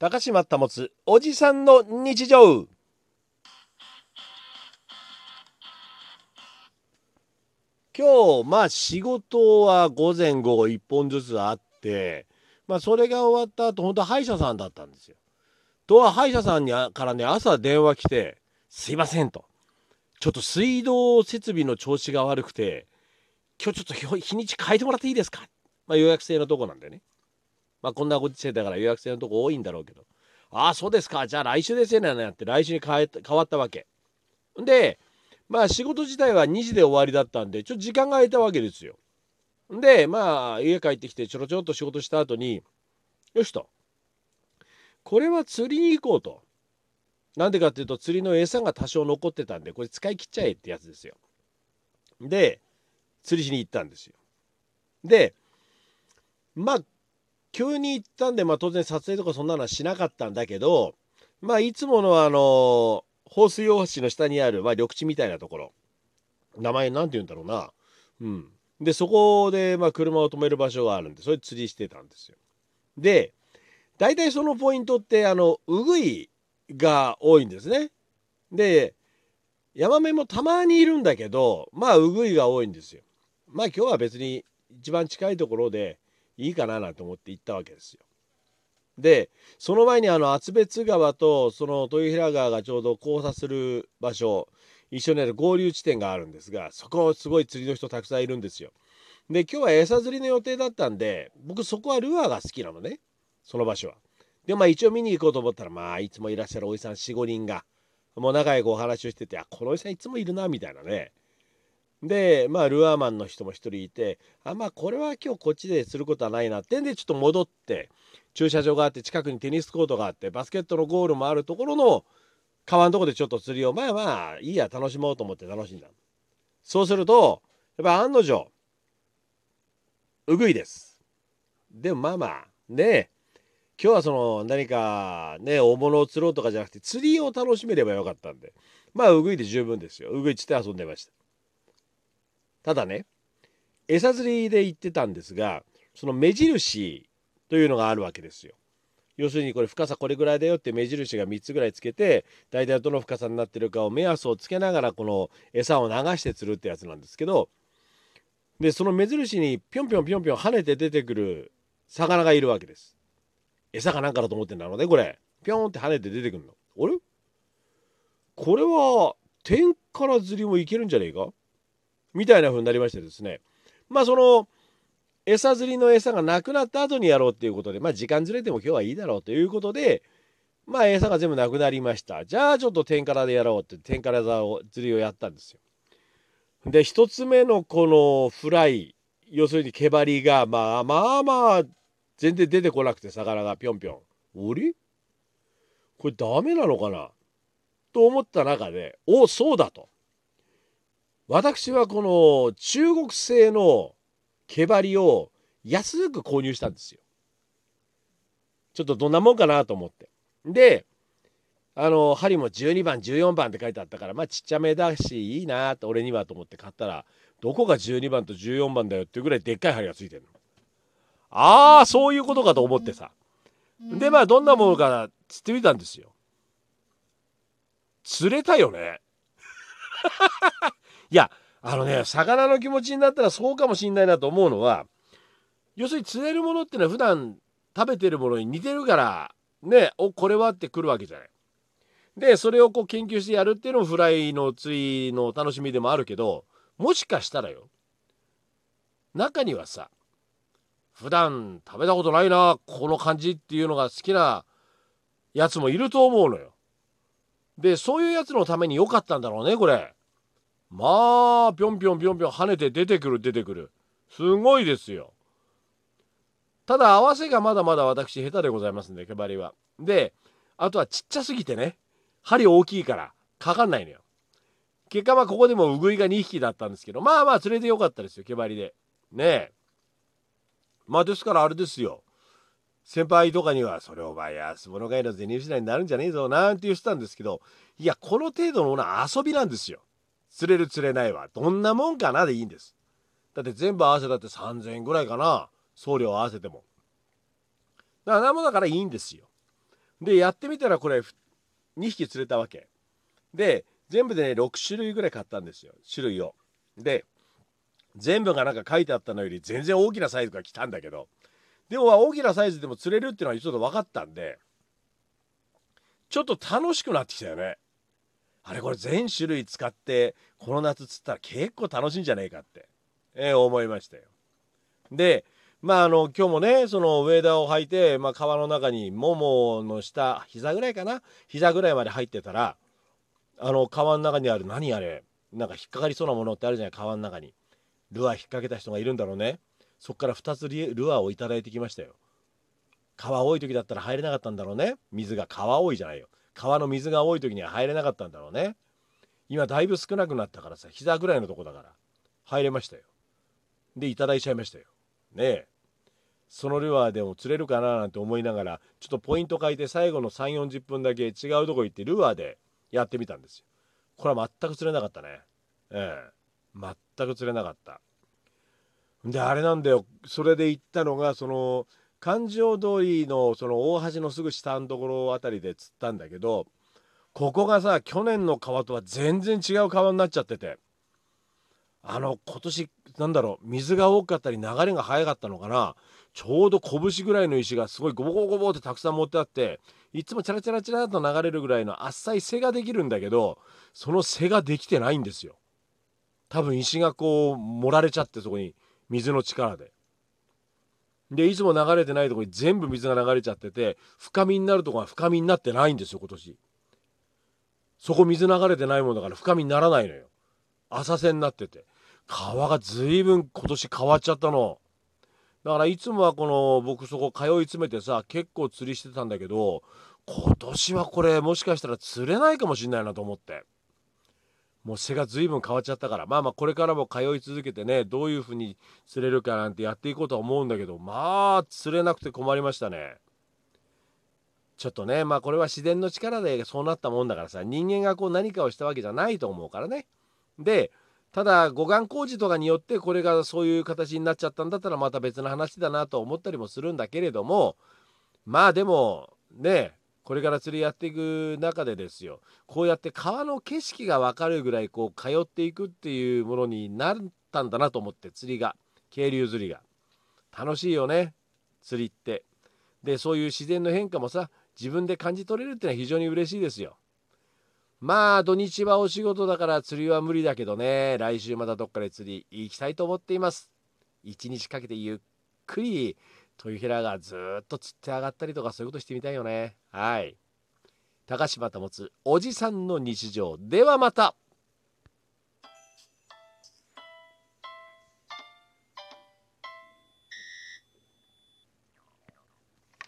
高島保つおじさんの日常今日まあ仕事は午前午後1本ずつあってまあそれが終わった後本当は歯医者さんだったんですよ。とは歯医者さんにからね朝電話来て「すいません」と「ちょっと水道設備の調子が悪くて今日ちょっと日にち変えてもらっていいですか?」まあ予約制のとこなんでねまあこんなご時世だから予約制のとこ多いんだろうけど「ああそうですかじゃあ来週ですよね」なんて来週に変え変わったわけ。でまあ仕事自体は2時で終わりだったんでちょっと時間が空いたわけですよ。でまあ家帰ってきてちょろちょろっと仕事した後によしとこれは釣りに行こうと。なんでかっていうと釣りの餌が多少残ってたんでこれ使い切っちゃえってやつですよ。で釣りしに行ったんですよ。でまあ急に行ったんで、まあ、当然撮影とかそんなのはしなかったんだけどまあいつものあの放水大橋の下にある、まあ、緑地みたいなところ。名前なんて言うんだろうな。うん。でそこで、まあ、車を止める場所があるんでそれ釣りしてたんですよ。で大体そのポイントってあのウグイが多いんですね。でヤマメもたまにいるんだけどまあウグイが多いんですよ。まあ今日は別に一番近いところでいいかななんて思って行ったわけですよでその前にあの厚別川とその豊平川がちょうど交差する場所一緒にある合流地点があるんですがそこすごい釣りの人たくさんいるんですよ。で今日は餌釣りの予定だったんで僕そこはルアーが好きなのねその場所は。でまあ一応見に行こうと思ったらまあいつもいらっしゃるおじさん45人がもう仲良くお話をしててあこのおじさんいつもいるなみたいなね。でまあルアーマンの人も1人いてあまあこれは今日こっちですることはないなってんでちょっと戻って駐車場があって近くにテニスコートがあってバスケットのゴールもあるところの川のとこでちょっと釣りをまあまあいいや楽しもうと思って楽しんだそうするとやっぱ案の定うぐいです。でもまあまあね今日はその何かね大物を釣ろうとかじゃなくて釣りを楽しめればよかったんでまあうぐいで十分ですよ。うぐいっつって遊んでました。ただね餌釣りで行ってたんですがその目印というのがあるわけですよ。要するにこれ深さこれぐらいだよって目印が3つぐらいつけて大体どの深さになってるかを目安をつけながらこの餌を流して釣るってやつなんですけどでその目印にぴょんぴょんぴょんぴょん跳ねて出てくる魚がいるわけです。餌かなんかだと思ってんだろうねこれ。ぴょんって跳ねて出てくるの。あれ？これは天から釣りもいけるんじゃねえか？みたいな風になりましてですね。まあその餌釣りの餌がなくなった後にやろうっていうことでまあ時間ずれても今日はいいだろうということでまあ餌が全部なくなりました。じゃあちょっと天からでやろうって天から釣りをやったんですよ。で1つ目のこのフライ要するに毛針がまあまあまあ全然出てこなくて魚がぴょんぴょん。あれこれダメなのかな？と思った中でおそうだと。私はこの中国製の毛針を安く購入したんですよ。ちょっとどんなもんかなと思って。であの針も12番14番って書いてあったからまあちっちゃめだしいいなと俺にはと思って買ったらどこが12番と14番だよっていうぐらいでっかい針がついてるの。ああそういうことかと思ってさ。でまあどんなものかな釣ってみたんですよ。釣れたよね。いやあのね魚の気持ちになったらそうかもしんないなと思うのは要するに釣れるものってのは普段食べてるものに似てるからねおこれはってくるわけじゃない。でそれをこう研究してやるっていうのもフライの釣りの楽しみでもあるけどもしかしたらよ中にはさ普段食べたことないなこの感じっていうのが好きなやつもいると思うのよ。でそういうやつのために良かったんだろうねこれ。まあぴょんぴょんぴょんぴょん跳ねて出てくる出てくる。すごいですよ。ただ合わせがまだまだ私下手でございますんで毛針は。であとはちっちゃすぎてね針大きいからかかんないのよ。結果はここでもウグイが2匹だったんですけどまあまあ連れてよかったですよ毛針で。ねえ。まあですからあれですよ。先輩とかには「それお前安物買いの銭失いになるんじゃねえぞ」なんて言ってたんですけどいやこの程度のものは遊びなんですよ。釣れる釣れないはどんなもんかなでいいんです。だって全部合わせたって3000円ぐらいかな。送料合わせても。だからなもだからいいんですよ。でやってみたらこれ2匹釣れたわけ。で全部でね6種類ぐらい買ったんですよ。種類を。で全部がなんか書いてあったのより全然大きなサイズが来たんだけど。でも大きなサイズでも釣れるっていうのはちょっと分かったんでちょっと楽しくなってきたよね。あれこれ全種類使ってこの夏釣ったら結構楽しいんじゃねえかって、えー、思いましたよ。でまああの今日もねそのウェーダーを履いて、まあ、川の中にももの下膝ぐらいかな？膝ぐらいまで入ってたらあの川の中にある何あれ？なんか引っかかりそうなものってあるじゃない？川の中に。ルアー引っ掛けた人がいるんだろうね。そっから2つルアーを頂いてきましたよ。川多い時だったら入れなかったんだろうね。水が川多いじゃないよ。川の水が多い時には入れなかったんだろうね。今だいぶ少なくなったからさ膝ぐらいのとこだから入れましたよ。でいただいちゃいましたよ。ねえ。そのルアーでも釣れるかななんて思いながらちょっとポイント書いて最後の3 4 0分だけ違うとこ行ってルアーでやってみたんですよ。これは全く釣れなかったね。ええ。全く釣れなかった。であれなんだよ。それで行ったのがその環状通りのその大橋のすぐ下のところあたりで釣ったんだけどここがさ去年の川とは全然違う川になっちゃっててあの今年なんだろう水が多かったり流れが速かったのかなちょうど拳ぐらいの石がすごいゴボゴボゴボってたくさん持ってあっていつもチャラチャラチャラと流れるぐらいの浅い背ができるんだけどその背ができてないんですよ。多分石がこう盛られちゃってそこに水の力で。でいつも流れてないとこに全部水が流れちゃってて深みになるとこが深みになってないんですよ今年。そこ水流れてないもんだから深みにならないのよ。浅瀬になってて。川が随分今年変わっちゃったの。だからいつもはこの僕そこ通い詰めてさ結構釣りしてたんだけど今年はこれもしかしたら釣れないかもしんないなと思って。もう背が随分変わっちゃったから。まあまあこれからも通い続けてねどういう風に釣れるかなんてやっていこうとは思うんだけど。まあ釣れなくて困りましたね。ちょっとねまあこれは自然の力でそうなったもんだからさ人間がこう何かをしたわけじゃないと思うからね。でただ護岸工事とかによってこれがそういう形になっちゃったんだったらまた別の話だなと思ったりもするんだけれども。まあでもねこれから釣りやっていく中でですよこうやって川の景色が分かるぐらいこう通っていくっていうものになったんだなと思って釣りが渓流釣りが。楽しいよね釣りって。でそういう自然の変化もさ自分で感じ取れるっていうのは非常に嬉しいですよ。まあ土日はお仕事だから釣りは無理だけどね来週またどっかで釣り行きたいと思っています。一日かけてゆっくり豊平がずっと釣って上がったりとかそういうことしてみたいよね。はい。高島保つおじさんの日常。ではまた。